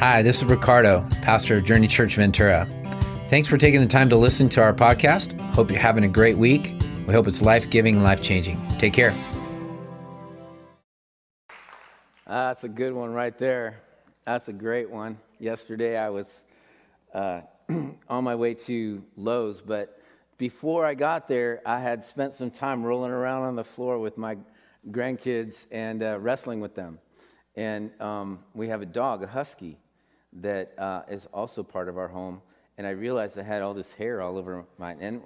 Hi, this is Ricardo, pastor of Journey Church Ventura. Thanks for taking the time to listen to our podcast. Hope you're having a great week. We hope it's life giving and life changing. Take care. Uh, that's a good one right there. That's a great one. Yesterday I was uh, on my way to Lowe's, but before I got there, I had spent some time rolling around on the floor with my grandkids and uh, wrestling with them. And um, we have a dog, a husky, that uh, is also part of our home. And I realized I had all this hair all over mine. And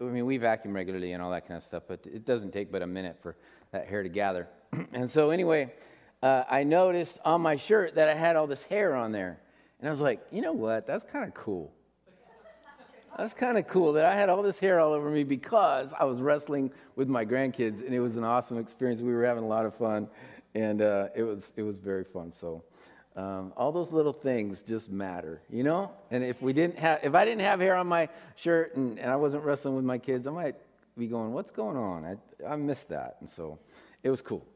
I mean, we vacuum regularly and all that kind of stuff, but it doesn't take but a minute for that hair to gather. and so, anyway, uh, I noticed on my shirt that I had all this hair on there. And I was like, you know what? That's kind of cool. That's kind of cool that I had all this hair all over me because I was wrestling with my grandkids, and it was an awesome experience. We were having a lot of fun, and uh, it was it was very fun. So, um, all those little things just matter, you know. And if we didn't have, if I didn't have hair on my shirt and, and I wasn't wrestling with my kids, I might be going, "What's going on?" I I missed that, and so it was cool.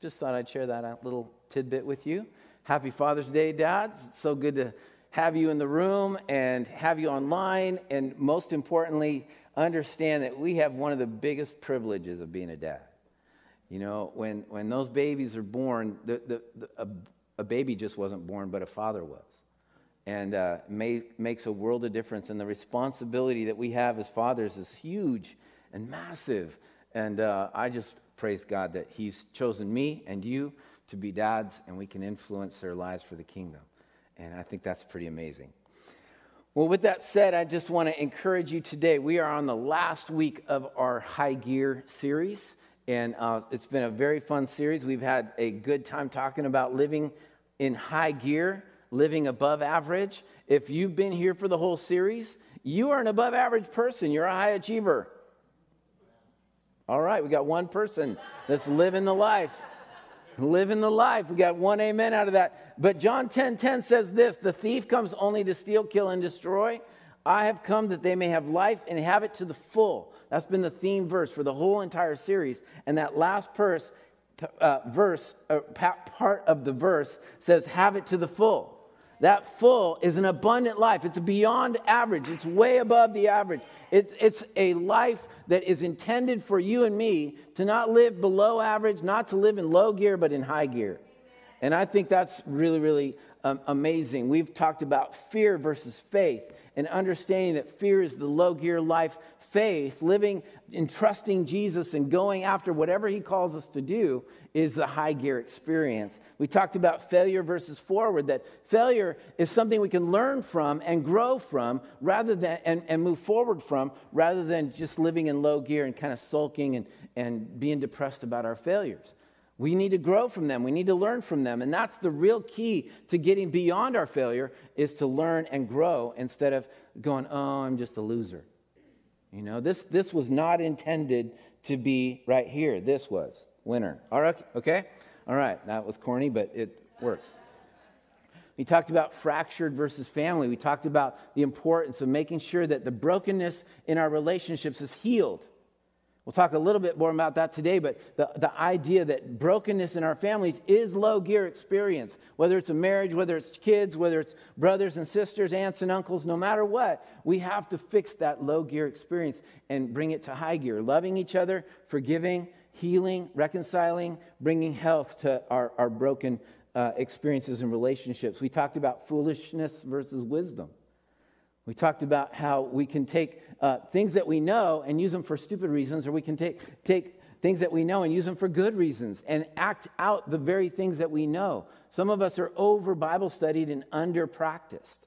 Just thought I'd share that little tidbit with you. Happy Father's Day, dads! It's so good to have you in the room and have you online, and most importantly, understand that we have one of the biggest privileges of being a dad. You know, when, when those babies are born, the, the, the a, baby just wasn't born, but a father was. And uh, makes a world of difference. And the responsibility that we have as fathers is huge and massive. And uh, I just praise God that He's chosen me and you to be dads, and we can influence their lives for the kingdom. And I think that's pretty amazing. Well, with that said, I just want to encourage you today. We are on the last week of our High Gear series, and uh, it's been a very fun series. We've had a good time talking about living in high gear, living above average. If you've been here for the whole series, you are an above average person, you're a high achiever. All right, we got one person that's living the life living the life. We got one amen out of that. But John 10 10 says this The thief comes only to steal, kill, and destroy. I have come that they may have life and have it to the full. That's been the theme verse for the whole entire series. And that last verse, uh, verse uh, part of the verse says, Have it to the full. That full is an abundant life. It's beyond average, it's way above the average. It's, it's a life that is intended for you and me to not live below average, not to live in low gear, but in high gear. And I think that's really, really um, amazing. We've talked about fear versus faith and understanding that fear is the low gear life, faith, living in trusting Jesus and going after whatever he calls us to do is the high gear experience. We talked about failure versus forward, that failure is something we can learn from and grow from rather than and, and move forward from rather than just living in low gear and kind of sulking and, and being depressed about our failures. We need to grow from them. We need to learn from them. And that's the real key to getting beyond our failure is to learn and grow instead of going, oh, I'm just a loser. You know, this, this was not intended to be right here. This was winner. All right, okay? All right, that was corny, but it works. We talked about fractured versus family. We talked about the importance of making sure that the brokenness in our relationships is healed. We'll talk a little bit more about that today, but the, the idea that brokenness in our families is low gear experience, whether it's a marriage, whether it's kids, whether it's brothers and sisters, aunts and uncles, no matter what, we have to fix that low gear experience and bring it to high gear. Loving each other, forgiving, healing, reconciling, bringing health to our, our broken uh, experiences and relationships. We talked about foolishness versus wisdom. We talked about how we can take uh, things that we know and use them for stupid reasons, or we can take, take things that we know and use them for good reasons and act out the very things that we know. Some of us are over Bible studied and under practiced.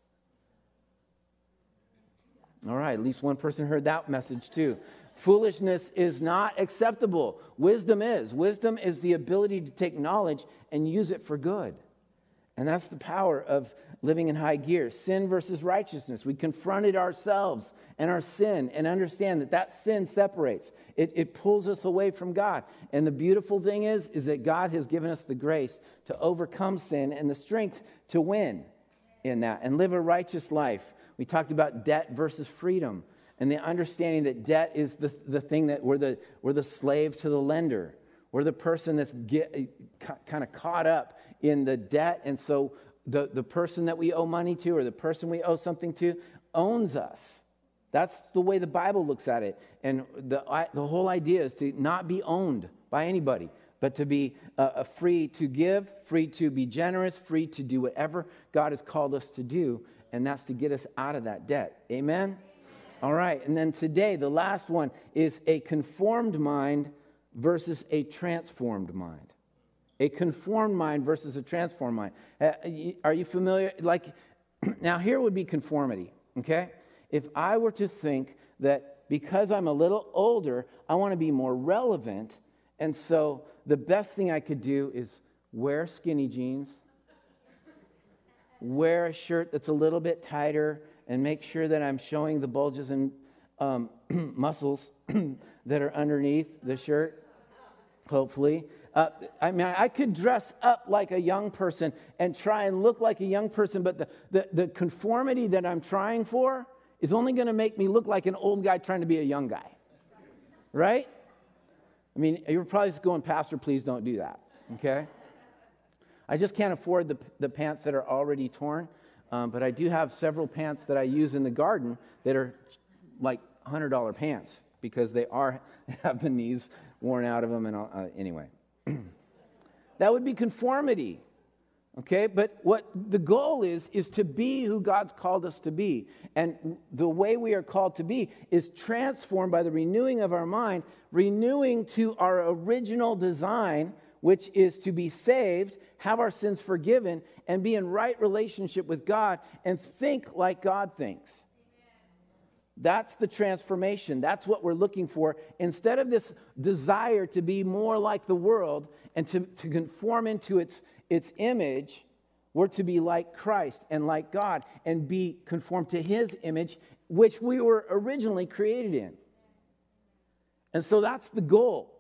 All right, at least one person heard that message too. Foolishness is not acceptable. Wisdom is. Wisdom is the ability to take knowledge and use it for good. And that's the power of living in high gear. Sin versus righteousness. We confronted ourselves and our sin and understand that that sin separates. It, it pulls us away from God. And the beautiful thing is, is that God has given us the grace to overcome sin and the strength to win in that and live a righteous life. We talked about debt versus freedom and the understanding that debt is the, the thing that we're the, we're the slave to the lender. We're the person that's get, kind of caught up in the debt. And so the, the person that we owe money to or the person we owe something to owns us. That's the way the Bible looks at it. And the, I, the whole idea is to not be owned by anybody, but to be uh, uh, free to give, free to be generous, free to do whatever God has called us to do. And that's to get us out of that debt. Amen? All right. And then today, the last one is a conformed mind versus a transformed mind. A conformed mind versus a transformed mind. Uh, are you familiar? Like, now here would be conformity, okay? If I were to think that because I'm a little older, I want to be more relevant, and so the best thing I could do is wear skinny jeans, wear a shirt that's a little bit tighter, and make sure that I'm showing the bulges and um, muscles that are underneath the shirt, hopefully. Uh, I mean, I could dress up like a young person and try and look like a young person, but the, the, the conformity that I'm trying for is only going to make me look like an old guy trying to be a young guy. Right? I mean, you're probably just going, Pastor, please don't do that. Okay? I just can't afford the, the pants that are already torn, um, but I do have several pants that I use in the garden that are like $100 pants because they are have the knees worn out of them. And uh, anyway, that would be conformity. Okay, but what the goal is, is to be who God's called us to be. And the way we are called to be is transformed by the renewing of our mind, renewing to our original design, which is to be saved, have our sins forgiven, and be in right relationship with God and think like God thinks. That's the transformation. That's what we're looking for. Instead of this desire to be more like the world and to, to conform into its its image, we're to be like Christ and like God and be conformed to his image, which we were originally created in. And so that's the goal.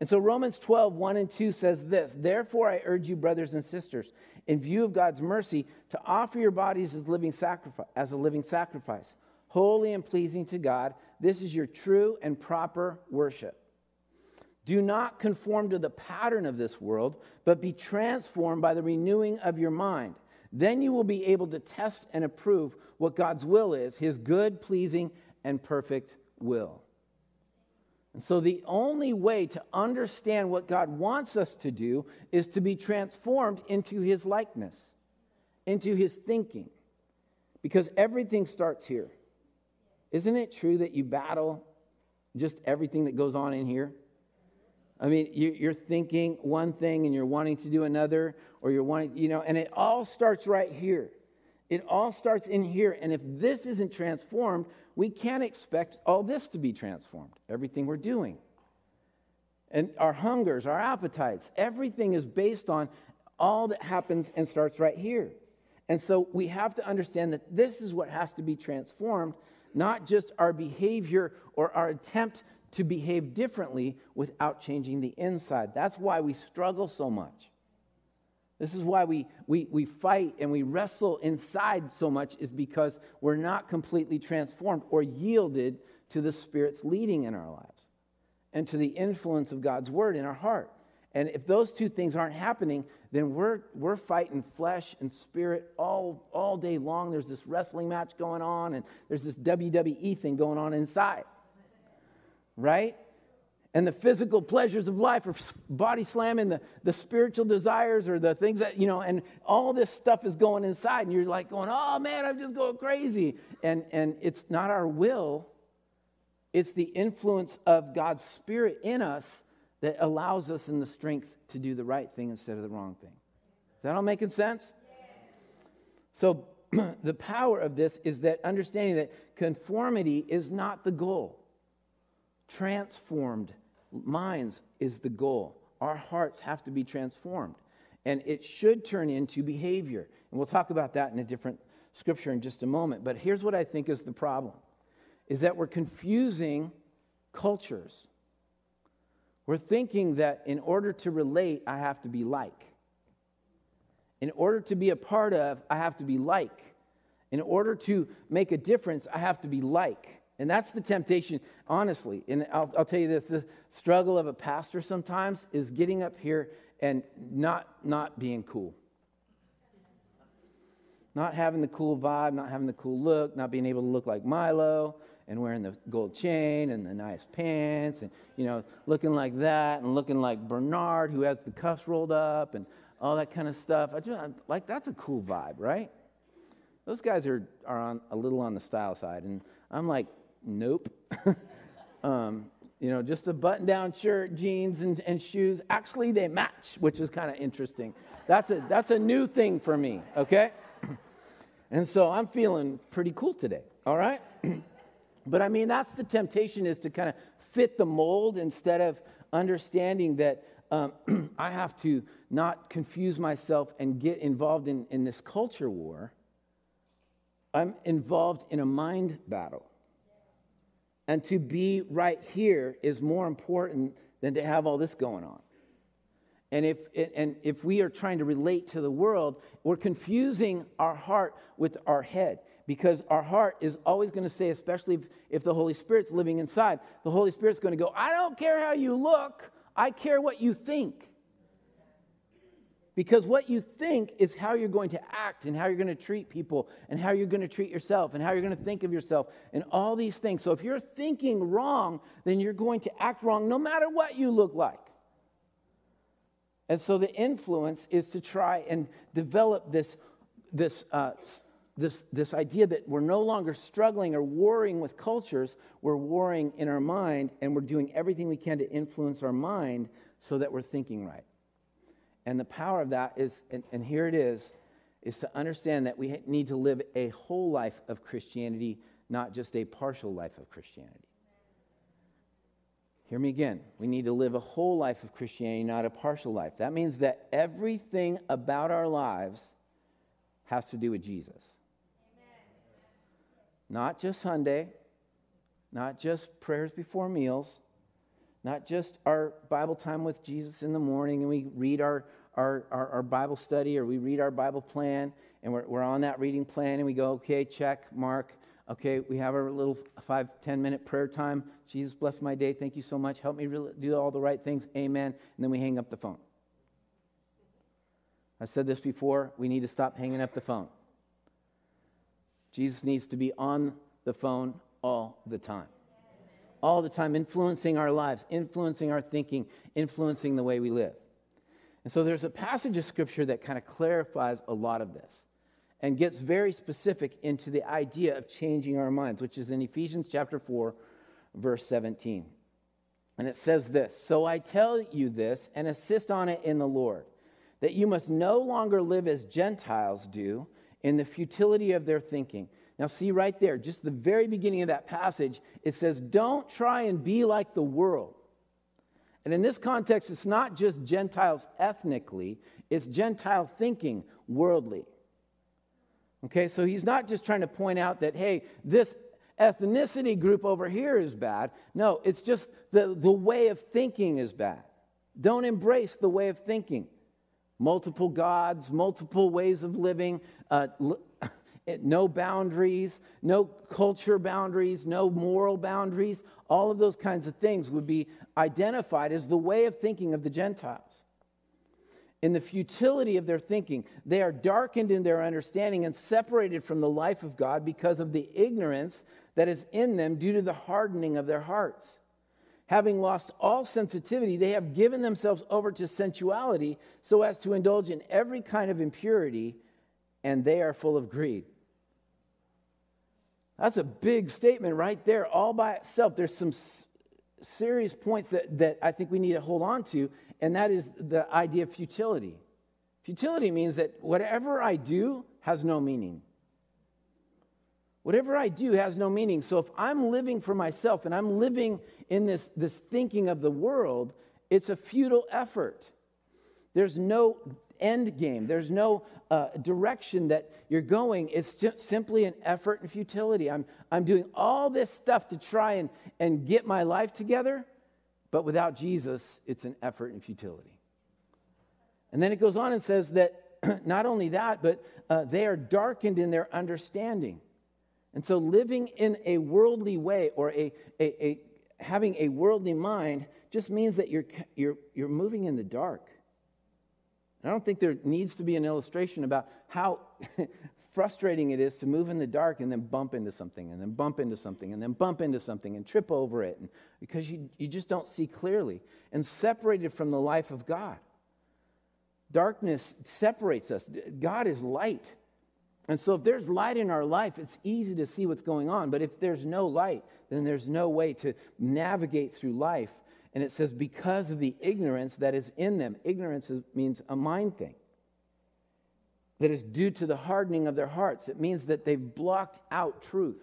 And so Romans 12, 1 and 2 says this Therefore, I urge you, brothers and sisters, in view of God's mercy, to offer your bodies as, living sacrifice, as a living sacrifice, holy and pleasing to God. This is your true and proper worship. Do not conform to the pattern of this world, but be transformed by the renewing of your mind. Then you will be able to test and approve what God's will is, his good, pleasing, and perfect will. And so, the only way to understand what God wants us to do is to be transformed into his likeness, into his thinking, because everything starts here. Isn't it true that you battle just everything that goes on in here? I mean, you're thinking one thing and you're wanting to do another, or you're wanting, you know, and it all starts right here. It all starts in here. And if this isn't transformed, we can't expect all this to be transformed, everything we're doing. And our hungers, our appetites, everything is based on all that happens and starts right here. And so we have to understand that this is what has to be transformed, not just our behavior or our attempt to behave differently without changing the inside. That's why we struggle so much. This is why we, we, we fight and we wrestle inside so much, is because we're not completely transformed or yielded to the Spirit's leading in our lives and to the influence of God's Word in our heart. And if those two things aren't happening, then we're, we're fighting flesh and spirit all, all day long. There's this wrestling match going on, and there's this WWE thing going on inside right? And the physical pleasures of life are body slamming the, the spiritual desires or the things that, you know, and all this stuff is going inside. And you're like going, oh man, I'm just going crazy. And, and it's not our will, it's the influence of God's Spirit in us that allows us in the strength to do the right thing instead of the wrong thing. Is that all making sense? So, the power of this is that understanding that conformity is not the goal. Transformed minds is the goal. Our hearts have to be transformed. And it should turn into behavior. And we'll talk about that in a different scripture in just a moment. But here's what I think is the problem is that we're confusing cultures. We're thinking that in order to relate, I have to be like. In order to be a part of, I have to be like. In order to make a difference, I have to be like. And that's the temptation, honestly. And I'll, I'll, tell you this the struggle of a pastor sometimes is getting up here and not, not being cool. not having the cool vibe, not having the cool look, not being able to look like Milo and wearing the gold chain and the nice pants and, you know, looking like that and looking like Bernard who has the cuffs rolled up and all that kind of stuff. I just, like, that's a cool vibe, right? Those guys are, are on, a little on the style side. And I'm like, nope. um, you know, just a button down shirt, jeans, and, and shoes. Actually, they match, which is kind of interesting. That's a, that's a new thing for me, okay? and so I'm feeling pretty cool today, all right? but I mean, that's the temptation is to kind of fit the mold instead of understanding that um, I have to not confuse myself and get involved in, in this culture war. I'm involved in a mind battle. And to be right here is more important than to have all this going on. And if, and if we are trying to relate to the world, we're confusing our heart with our head because our heart is always going to say, especially if, if the Holy Spirit's living inside, the Holy Spirit's going to go, I don't care how you look, I care what you think. Because what you think is how you're going to act and how you're going to treat people and how you're going to treat yourself and how you're going to think of yourself and all these things. So if you're thinking wrong, then you're going to act wrong no matter what you look like. And so the influence is to try and develop this, this, uh, this, this idea that we're no longer struggling or warring with cultures, we're warring in our mind and we're doing everything we can to influence our mind so that we're thinking right. And the power of that is, and, and here it is, is to understand that we need to live a whole life of Christianity, not just a partial life of Christianity. Hear me again. We need to live a whole life of Christianity, not a partial life. That means that everything about our lives has to do with Jesus. Not just Sunday, not just prayers before meals, not just our Bible time with Jesus in the morning and we read our, our, our, our, Bible study or we read our Bible plan and we're, we're on that reading plan and we go, okay, check, mark. Okay, we have our little five, ten minute prayer time. Jesus, bless my day. Thank you so much. Help me really do all the right things. Amen. And then we hang up the phone. I've said this before. We need to stop hanging up the phone. Jesus needs to be on the phone all the time all the time, influencing our lives, influencing our thinking, influencing the way we live. And so there's a passage of scripture that kind of clarifies a lot of this and gets very specific into the idea of changing our minds, which is in Ephesians chapter 4, verse 17. And it says this So I tell you this and assist on it in the Lord, that you must no longer live as Gentiles do in the futility of their thinking. Now, see right there, just the very beginning of that passage, it says, Don't try and be like the world. And in this context, it's not just Gentiles ethnically, it's Gentile thinking worldly. Okay, so he's not just trying to point out that, hey, this ethnicity group over here is bad. No, it's just the, the way of thinking is bad. Don't embrace the way of thinking. Multiple gods, multiple ways of living, uh, no boundaries, no culture boundaries, no moral boundaries. All of those kinds of things would be identified as the way of thinking of the Gentiles. In the futility of their thinking, they are darkened in their understanding and separated from the life of God because of the ignorance that is in them due to the hardening of their hearts. Having lost all sensitivity, they have given themselves over to sensuality so as to indulge in every kind of impurity, and they are full of greed. That's a big statement right there, all by itself. There's some s- serious points that, that I think we need to hold on to, and that is the idea of futility. Futility means that whatever I do has no meaning. Whatever I do has no meaning. So if I'm living for myself and I'm living in this, this thinking of the world, it's a futile effort. There's no end game. There's no uh, direction that you're going. It's just simply an effort and futility. I'm, I'm doing all this stuff to try and, and get my life together, but without Jesus, it's an effort and futility. And then it goes on and says that not only that, but uh, they are darkened in their understanding. And so living in a worldly way or a, a, a having a worldly mind just means that you're, you're, you're moving in the dark. I don't think there needs to be an illustration about how frustrating it is to move in the dark and then bump into something and then bump into something and then bump into something and trip over it and, because you, you just don't see clearly and separated from the life of God. Darkness separates us. God is light. And so if there's light in our life, it's easy to see what's going on. But if there's no light, then there's no way to navigate through life. And it says, because of the ignorance that is in them. Ignorance is, means a mind thing that is due to the hardening of their hearts. It means that they've blocked out truth.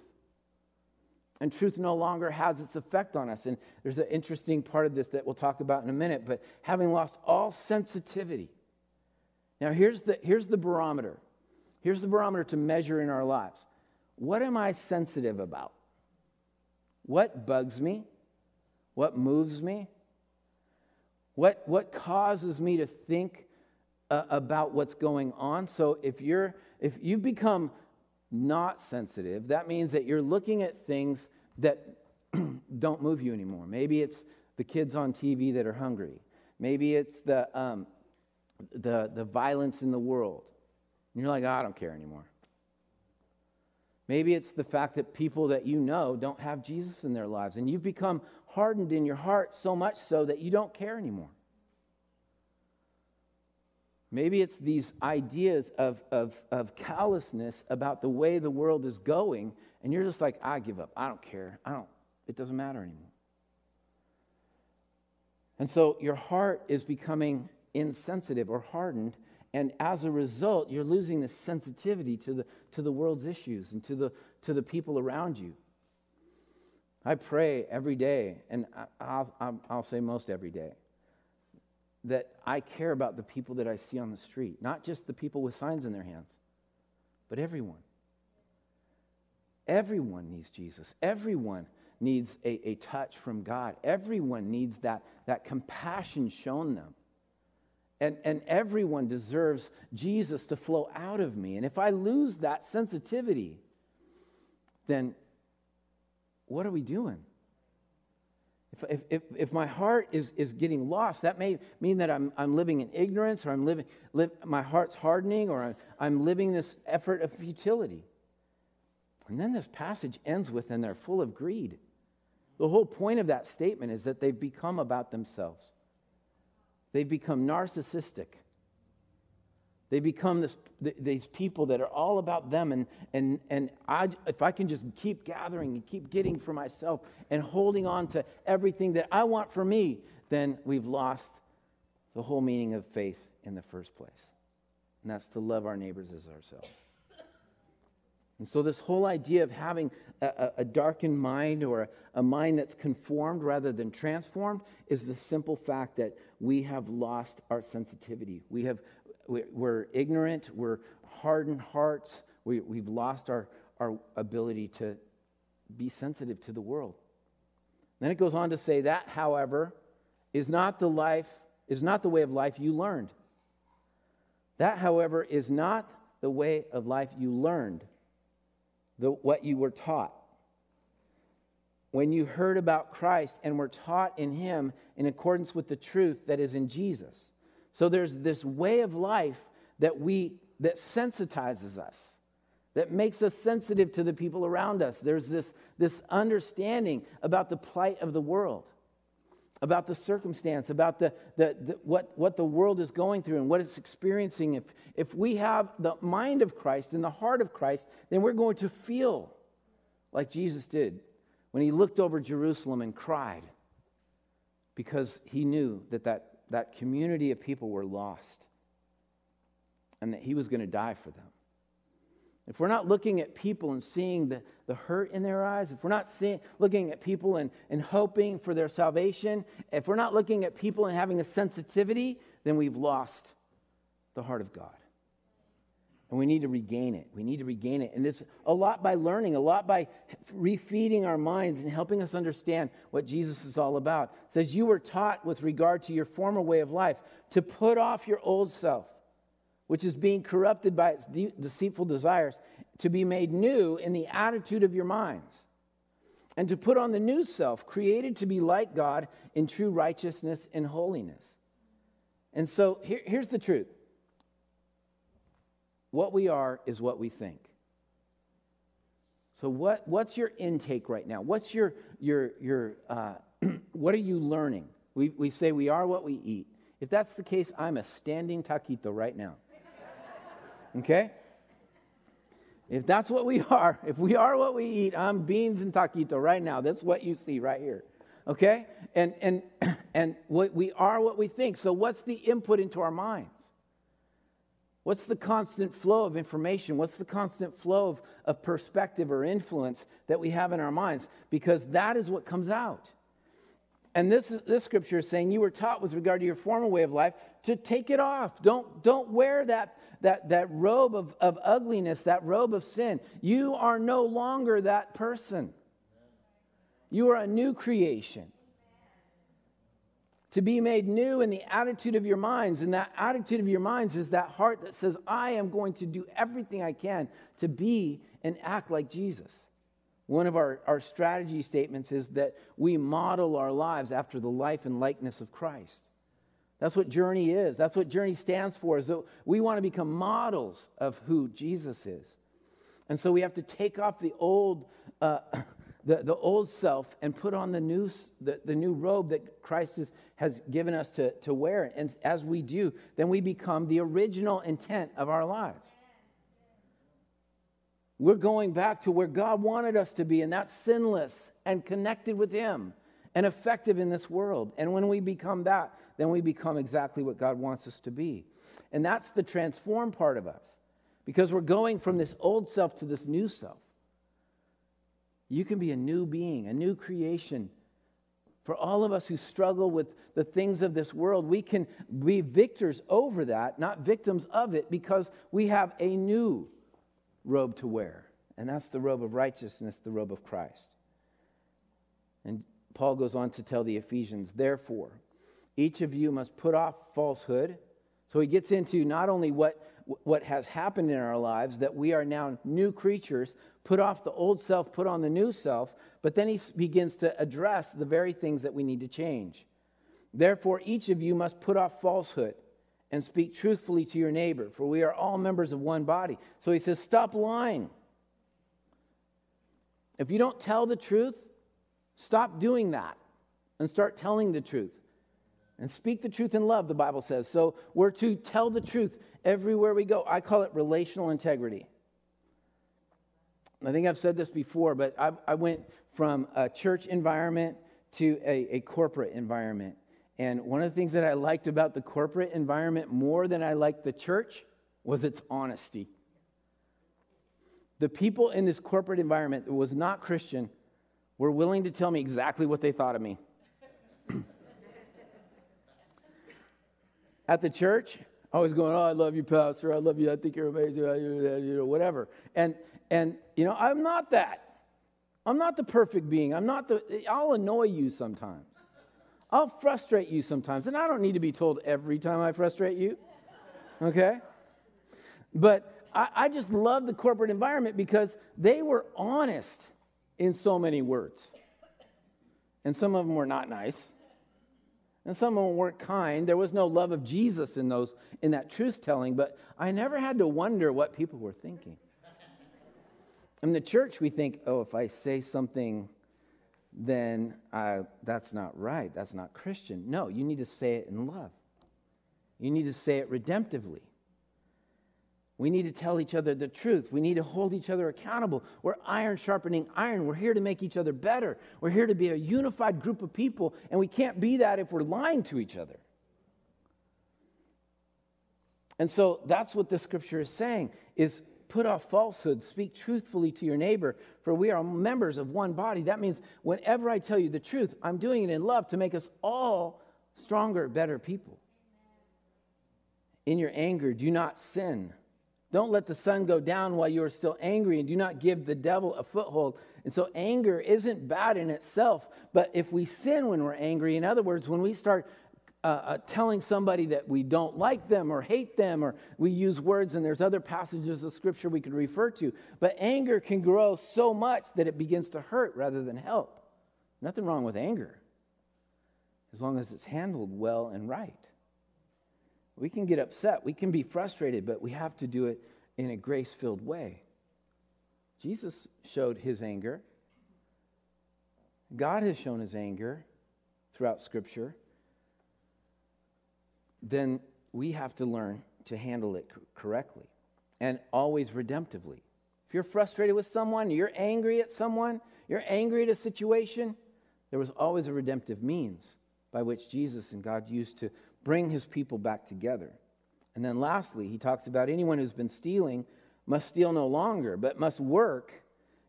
And truth no longer has its effect on us. And there's an interesting part of this that we'll talk about in a minute, but having lost all sensitivity. Now, here's the, here's the barometer. Here's the barometer to measure in our lives. What am I sensitive about? What bugs me? What moves me? What, what causes me to think uh, about what's going on. So if you're if you've become not sensitive, that means that you're looking at things that don't move you anymore. Maybe it's the kids on TV that are hungry. Maybe it's the um, the the violence in the world. And you're like, oh, I don't care anymore. Maybe it's the fact that people that you know don't have Jesus in their lives, and you've become hardened in your heart so much so that you don't care anymore. Maybe it's these ideas of, of, of callousness about the way the world is going, and you're just like, I give up. I don't care. I don't, it doesn't matter anymore. And so your heart is becoming insensitive or hardened, and as a result, you're losing the sensitivity to the, to the world's issues and to the, to the people around you. I pray every day, and I'll, I'll, say most every day that I care about the people that I see on the street, not just the people with signs in their hands, but everyone. Everyone needs Jesus. Everyone needs a, a touch from God. Everyone needs that, that compassion shown them. And, and everyone deserves Jesus to flow out of me. And if I lose that sensitivity, then what are we doing? If, if, if my heart is, is getting lost, that may mean that I'm, I'm living in ignorance or I'm living, live, my heart's hardening or I'm, I'm living this effort of futility. And then this passage ends with, and they're full of greed. The whole point of that statement is that they've become about themselves, they've become narcissistic. They become this, these people that are all about them. And, and, and I, if I can just keep gathering and keep getting for myself and holding on to everything that I want for me, then we've lost the whole meaning of faith in the first place. And that's to love our neighbors as ourselves. And so, this whole idea of having a, a darkened mind or a, mind that's conformed rather than transformed is the simple fact that we have lost our sensitivity. We have we're ignorant, we're hardened hearts, we, we've lost our, our ability to be sensitive to the world. Then it goes on to say that, however, is not the life, is not the way of life you learned. That, however, is not the way of life you learned, the, what you were taught. When you heard about Christ and were taught in Him in accordance with the truth that is in Jesus. So there's this way of life that we that sensitizes us, that makes us sensitive to the people around us. There's this, this understanding about the plight of the world, about the circumstance, about the, the, the, what, what the world is going through and what it's experiencing. If, if we have the mind of Christ and the heart of Christ, then we're going to feel like Jesus did when he looked over Jerusalem and cried because he knew that that that community of people were lost and that he was going to die for them. If we're not looking at people and seeing the, the hurt in their eyes, if we're not seeing, looking at people and, and hoping for their salvation, if we're not looking at people and having a sensitivity, then we've lost the heart of God. And we need to regain it. We need to regain it. And it's a lot by learning, a lot by refeeding our minds and helping us understand what Jesus is all about. It says, You were taught with regard to your former way of life to put off your old self, which is being corrupted by its de- deceitful desires, to be made new in the attitude of your minds, and to put on the new self, created to be like God in true righteousness and holiness. And so here, here's the truth what we are is what we think. So, what, what's your intake right now? What's your, your, your uh, what are you learning? We, we say we are what we eat. If that's the case, I'm a standing taquito right now. Okay? If that's what we are, if we are what we eat, I'm beans and taquito right now. That's what you see right here. Okay? And and and what we are what we think. So what's the input into our minds? What's the constant flow of information? What's the constant flow of, of perspective or influence that we have in our minds? Because that is what comes out. And this, is, this scripture is saying you were taught with regard to your former way of life to take it off. Don't, don't wear that, that, that robe of, of ugliness, that robe of sin. You are no longer that person. You are a new creation. To be made new in the attitude of your minds. And that attitude of your minds is that heart that says, I am going to do everything I can to be and act like Jesus. One of our, our strategy statements is that we model our lives after the life and likeness of Christ. That's what Journey is. That's what Journey stands for, is that we want to become models of who Jesus is. And so we have to take off the old, uh, the, the old self and put on the new, the, the new robe that Christ is, has given us to, to wear. And as we do, then we become the original intent of our lives. We're going back to where God wanted us to be, and that's sinless and connected with Him and effective in this world. And when we become that, then we become exactly what God wants us to be. And that's the transform part of us because we're going from this old self to this new self. You can be a new being, a new creation. For all of us who struggle with the things of this world, we can be victors over that, not victims of it, because we have a new robe to wear, and that's the robe of righteousness, the robe of Christ. And Paul goes on to tell the Ephesians, therefore, each of you must put off falsehood. So he gets into not only what, what has happened in our lives, that we are now new creatures, put off the old self, put on the new self, but then he begins to address the very things that we need to change. Therefore, each of you must put off falsehood and speak truthfully to your neighbor, for we are all members of one body. So he says, Stop lying. If you don't tell the truth, stop doing that and start telling the truth. And speak the truth in love, the Bible says. So we're to tell the truth everywhere we go. I call it relational integrity. I think I've said this before, but I, I went from a church environment to a, a corporate environment. And one of the things that I liked about the corporate environment more than I liked the church was its honesty. The people in this corporate environment that was not Christian were willing to tell me exactly what they thought of me. At the church, I was going, "Oh, I love you, pastor. I love you. I think you're amazing. You know, whatever." And and you know, I'm not that. I'm not the perfect being. I'm not the. I'll annoy you sometimes. I'll frustrate you sometimes. And I don't need to be told every time I frustrate you, okay? But I, I just love the corporate environment because they were honest in so many words. And some of them were not nice. And some of them weren't kind. There was no love of Jesus in those in that truth telling, but I never had to wonder what people were thinking. In the church, we think, oh, if I say something then uh, that's not right. That's not Christian. No, you need to say it in love. You need to say it redemptively. We need to tell each other the truth. We need to hold each other accountable. We're iron sharpening iron. We're here to make each other better. We're here to be a unified group of people, and we can't be that if we're lying to each other. And so that's what the scripture is saying is Put off falsehood. Speak truthfully to your neighbor, for we are members of one body. That means whenever I tell you the truth, I'm doing it in love to make us all stronger, better people. In your anger, do not sin. Don't let the sun go down while you are still angry, and do not give the devil a foothold. And so, anger isn't bad in itself, but if we sin when we're angry, in other words, when we start uh, uh, telling somebody that we don't like them or hate them, or we use words, and there's other passages of scripture we could refer to. But anger can grow so much that it begins to hurt rather than help. Nothing wrong with anger, as long as it's handled well and right. We can get upset, we can be frustrated, but we have to do it in a grace filled way. Jesus showed his anger. God has shown his anger throughout Scripture. Then we have to learn to handle it correctly and always redemptively. If you're frustrated with someone, you're angry at someone, you're angry at a situation, there was always a redemptive means by which Jesus and God used to bring his people back together. And then lastly, he talks about anyone who's been stealing must steal no longer, but must work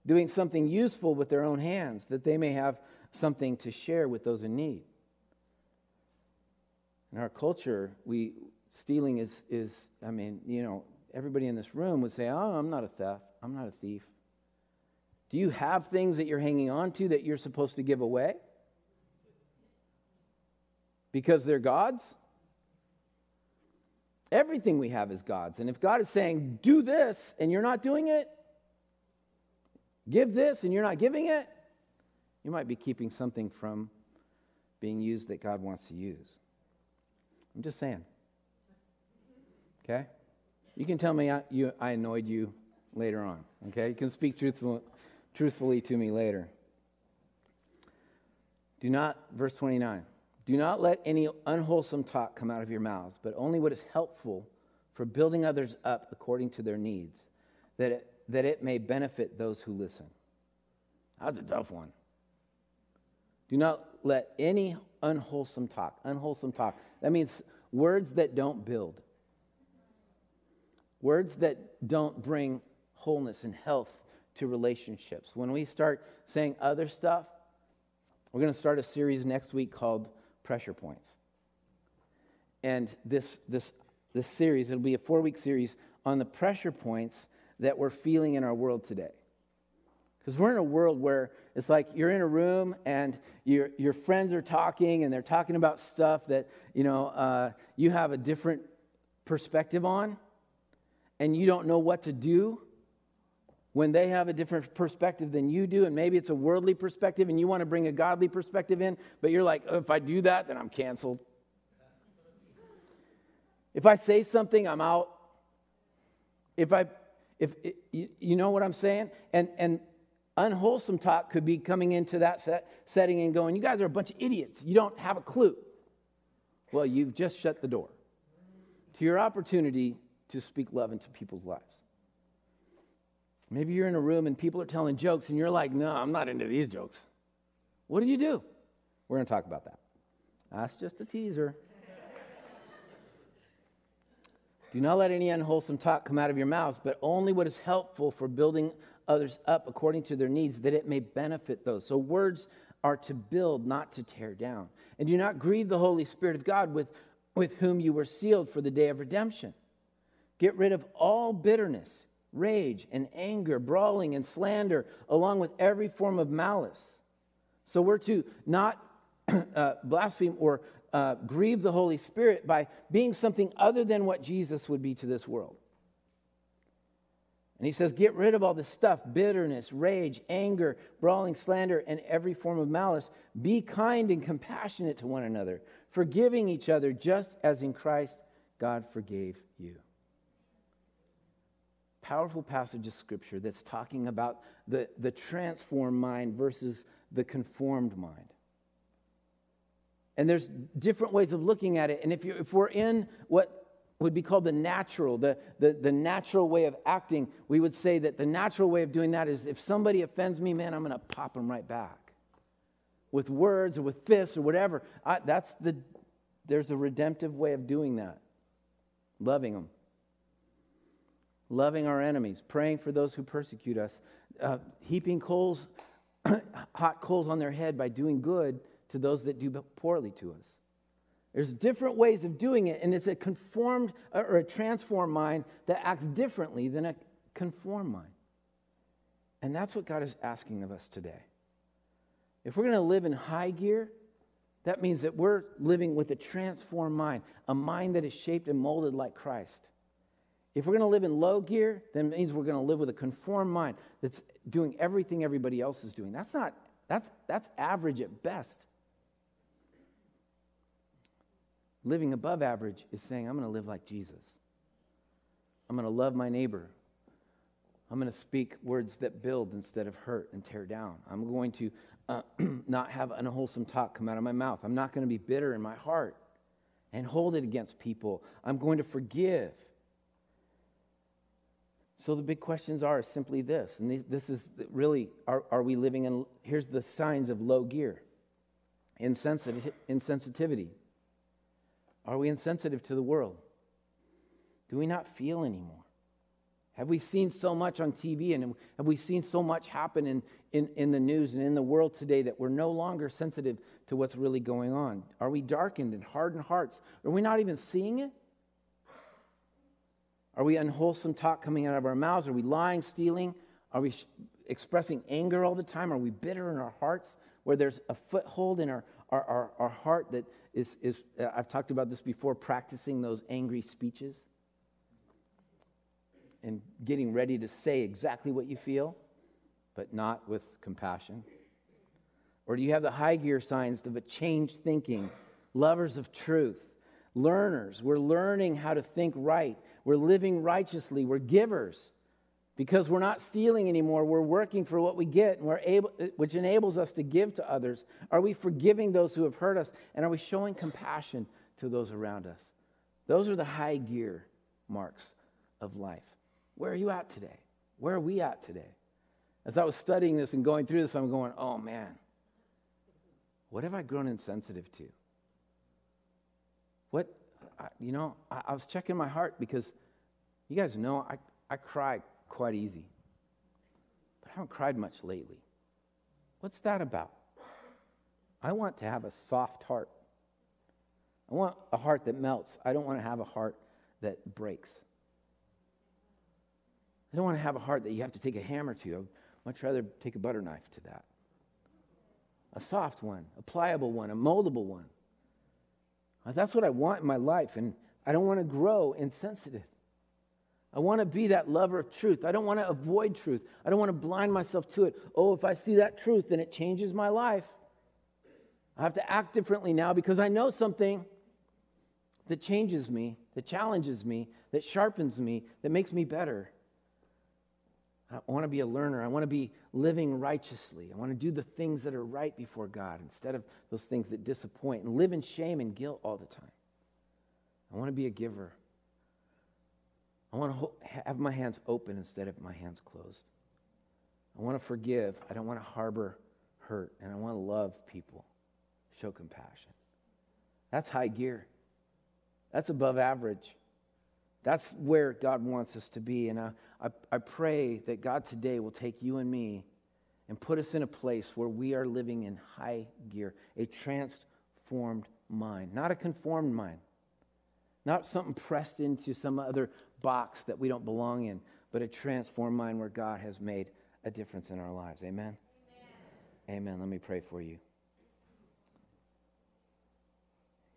doing something useful with their own hands, that they may have something to share with those in need. In our culture, we stealing is, is I mean, you know, everybody in this room would say, Oh, I'm not a theft, I'm not a thief. Do you have things that you're hanging on to that you're supposed to give away? Because they're God's? Everything we have is God's. And if God is saying, do this, and you're not doing it, give this, and you're not giving it, you might be keeping something from being used that God wants to use. I'm just saying. Okay? You can tell me I, you, I annoyed you later on. Okay? You can speak truthful, truthfully to me later. Do not, verse 29. Do not let any unwholesome talk come out of your mouths, but only what is helpful for building others up according to their needs, that it, that it may benefit those who listen. That's a tough one. Do not let any unwholesome talk, unwholesome talk, that means words that don't build, words that don't bring wholeness and health to relationships. When we start saying other stuff, we're going to start a series next week called pressure points. And this, this, this series, it'll be a four week series on the pressure points that we're feeling in our world today. Because we're in a world where it's like you're in a room and your, your friends are talking and they're talking about stuff that, you know, uh, you have a different perspective on and you don't know what to do when they have a different perspective than you do, and maybe it's a worldly perspective and you want to bring a godly perspective in, but you're like, oh, if I do that, then I'm canceled. If I say something, I'm out. If I, if you, you know what I'm saying? And, and unwholesome talk could be coming into that set, setting and going, you guys are a bunch of idiots. You don't have a clue. Well, you've just shut the door to your opportunity to speak love into people's lives. Maybe you're in a room and people are telling jokes and you're like, no, I'm not into these jokes. What do you do? We're going to talk about that. That's just a teaser. do not let any unwholesome talk come out of your mouths, but only what is helpful for building others up according to their needs, that it may benefit those. So words are to build, not to tear down. And do not grieve the Holy Spirit of God with, with whom you were sealed for the day of redemption. Get rid of all bitterness rage and anger, brawling and slander, along with every form of malice. So we're to not uh, blaspheme or uh, grieve the Holy Spirit by being something other than what Jesus would be to this world. And he says, Get rid of all this stuff bitterness, rage, anger, brawling, slander, and every form of malice. Be kind and compassionate to one another, forgiving each other just as in Christ God forgave you powerful passage of scripture that's talking about the, the transformed mind versus the conformed mind. And there's different ways of looking at it. And if, you if we're in what would be called the natural, the, the, the natural way of acting, we would say that the natural way of doing that is if somebody offends me, man, I'm going to pop them right back. With words or with fists or whatever. I, that's the, there's a redemptive way of doing that, loving them loving our enemies, praying for those who persecute us, uh, heaping coals, hot coals on their head by doing good to those that do poorly to us. There's different ways of doing it, and it's a conformed or a transformed mind that acts differently than a conformed mind. And that's what God is asking of us today. If we're going to live in high gear, that means that we're living with a transformed mind, a mind that is shaped and molded like Christ. If we're going to live in low gear, then it means we're going to live with a conformed mind that's doing everything everybody else is doing. That's not, that's, that's average at best. Living above average is saying, I'm going to live like Jesus. I'm going to love my neighbor I'm going to speak words that build instead of hurt and tear down. I'm going to uh, not have unwholesome talk come out of my mouth. I'm not going to be bitter in my heart and hold it against people. I'm going to forgive. So the big questions are simply this, and this is really are, are we living in, here's the signs of low gear insensitivity. Are we insensitive to the world? Do we not feel anymore? Have we seen so much on TV and have we seen so much happen in, in, in the news and in the world today that we're no longer sensitive to what's really going on? Are we darkened and hardened hearts? Are we not even seeing it? Are we unwholesome talk coming out of our mouths? Are we lying, stealing? Are we sh- expressing anger all the time? Are we bitter in our hearts where there's a foothold in our, our, our, our heart that is, is uh, I've talked about this before, practicing those angry speeches? and getting ready to say exactly what you feel, but not with compassion? Or do you have the high gear signs of a changed thinking, lovers of truth, learners? We're learning how to think right, we're living righteously, we're givers. Because we're not stealing anymore, we're working for what we get, and we're able, which enables us to give to others. Are we forgiving those who have hurt us? And are we showing compassion to those around us? Those are the high gear marks of life. Where are you at today? Where are we at today? As I was studying this and going through this, I'm going, oh man, what have I grown insensitive to? What, you know, I, I was checking my heart because you guys know I, I cry quite easy, but I haven't cried much lately. What's that about? I want to have a soft heart. I want a heart that melts. I don't want to have a heart that breaks. I don't want to have a heart that you have to take a hammer to. I'd much rather take a butter knife to that. A soft one, a pliable one, a moldable one. That's what I want in my life, and I don't want to grow insensitive. I want to be that lover of truth. I don't want to avoid truth. I don't want to blind myself to it. Oh, if I see that truth, then it changes my life. I have to act differently now because I know something that changes me, that challenges me, that sharpens me, that makes me better. I want to be a learner. I want to be living righteously. I want to do the things that are right before God instead of those things that disappoint and live in shame and guilt all the time. I want to be a giver. I want to have my hands open instead of my hands closed. I want to forgive. I don't want to harbor hurt. And I want to love people, show compassion. That's high gear, that's above average. That's where God wants us to be. And I, I, I, pray that God today will take you and me and put us in a place where we are living in high gear, a transformed mind, not a conformed mind, not something pressed into some other box that we don't belong in, but a transformed mind where God has made a difference in our lives. Amen? Amen. Amen. Let me pray for you.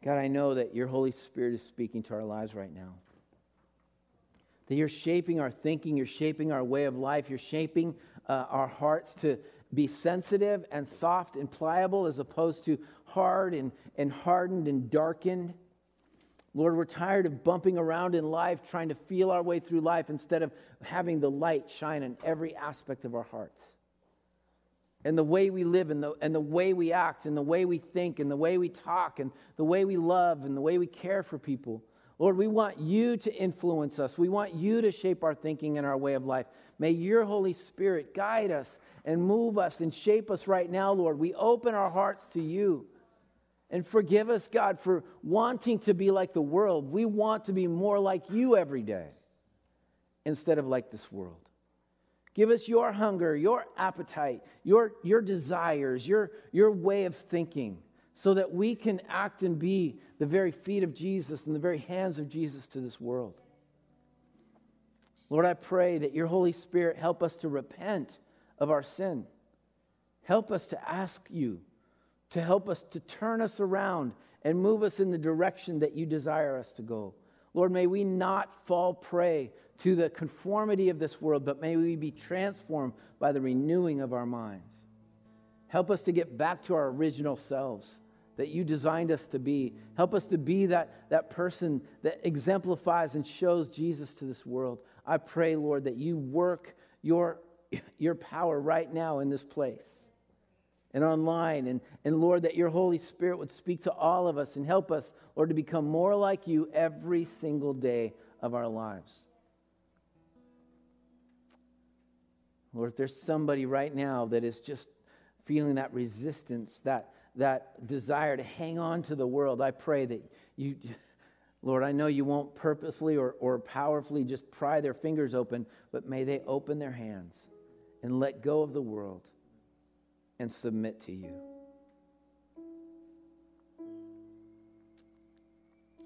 God, I know that your Holy Spirit is speaking to our lives right now that you're shaping our thinking, you're shaping our way of life, you're shaping uh, our hearts to be sensitive and soft and pliable as opposed to hard and, and hardened and darkened. Lord, we're tired of bumping around in life, trying to feel our way through life instead of having the light shine in every aspect of our hearts. And the way we live, and the, and the way we act, and the way we think, and the way we talk, and the way we love, and the way we care for people. Lord, we want you to influence us. We want you to shape our thinking and our way of life. May your Holy Spirit guide us and move us and shape us right now, Lord. We open our hearts to you. And forgive us, God, for wanting to be like the world. We want to be more like you every day instead of like this world. Give us your hunger, your appetite, your, your desires, your, your way of thinking so that we can act and be the very feet of Jesus and the very hands of Jesus to this world. Lord, I pray that your Holy Spirit help us to repent of our sin. Help us to ask you to help us to turn us around and move us in the direction that you desire us to go. Lord, may we not fall prey to the conformity of this world, but may we be transformed by the renewing of our minds. Help us to get back to our original selves that you designed us to be. Help us to be that, that person that exemplifies and shows Jesus to this world. I pray, Lord, that you work your, your power right now in this place and online. And, and Lord, that your Holy Spirit would speak to all of us and help us, Lord, to become more like you every single day of our lives. Lord, if there's somebody right now that is just feeling that resistance, that, that desire to hang on to the world, I pray that you, Lord, I know you won't purposely or, or powerfully just pry their fingers open, but may they open their hands and let go of the world and submit to you.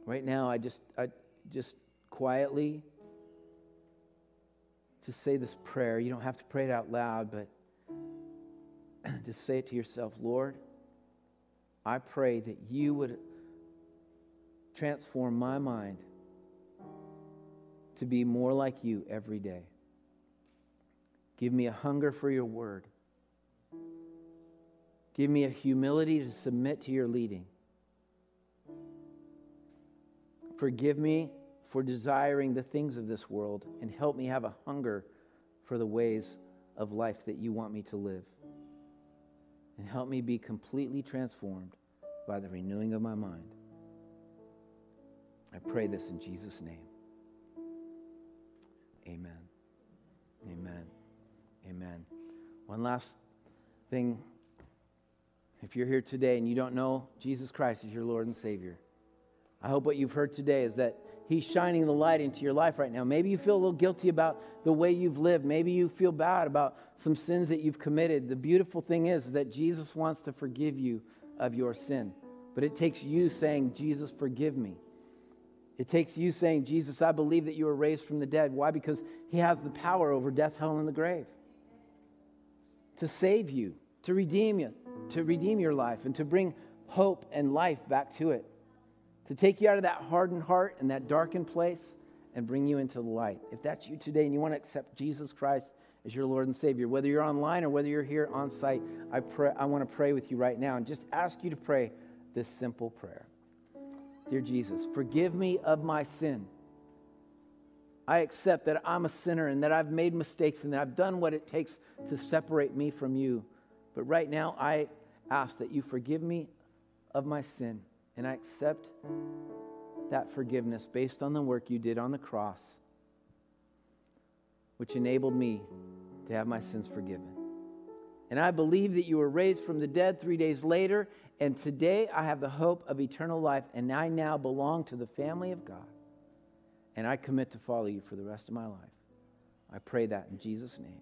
Right now, I just, I just quietly just say this prayer. You don't have to pray it out loud, but just say it to yourself Lord, I pray that you would transform my mind to be more like you every day. Give me a hunger for your word. Give me a humility to submit to your leading. Forgive me for desiring the things of this world and help me have a hunger for the ways of life that you want me to live. And help me be completely transformed by the renewing of my mind. I pray this in Jesus' name. Amen. Amen. Amen. One last thing if you're here today and you don't know Jesus Christ as your Lord and Savior, I hope what you've heard today is that He's shining the light into your life right now. Maybe you feel a little guilty about the way you've lived. Maybe you feel bad about some sins that you've committed. The beautiful thing is that Jesus wants to forgive you of your sin. But it takes you saying, Jesus, forgive me. It takes you saying, Jesus, I believe that you were raised from the dead. Why? Because He has the power over death, hell, and the grave to save you, to redeem you, to redeem your life and to bring hope and life back to it, to take you out of that hardened heart and that darkened place and bring you into the light. If that's you today and you want to accept Jesus Christ as your Lord and Savior, whether you're online or whether you're here on site, I, pray, I want to pray with you right now and just ask you to pray this simple prayer. Dear Jesus, forgive me of my sin. I accept that I'm a sinner and that I've made mistakes and that I've done what it takes to separate me from you. But right now, I ask that you forgive me of my sin, and I accept that forgiveness based on the work you did on the cross, which enabled me to have my sins forgiven. And I believe that you were raised from the dead three days later, and today I have the hope of eternal life, and I now belong to the family of God. And I commit to follow you for the rest of my life. I pray that in Jesus' name.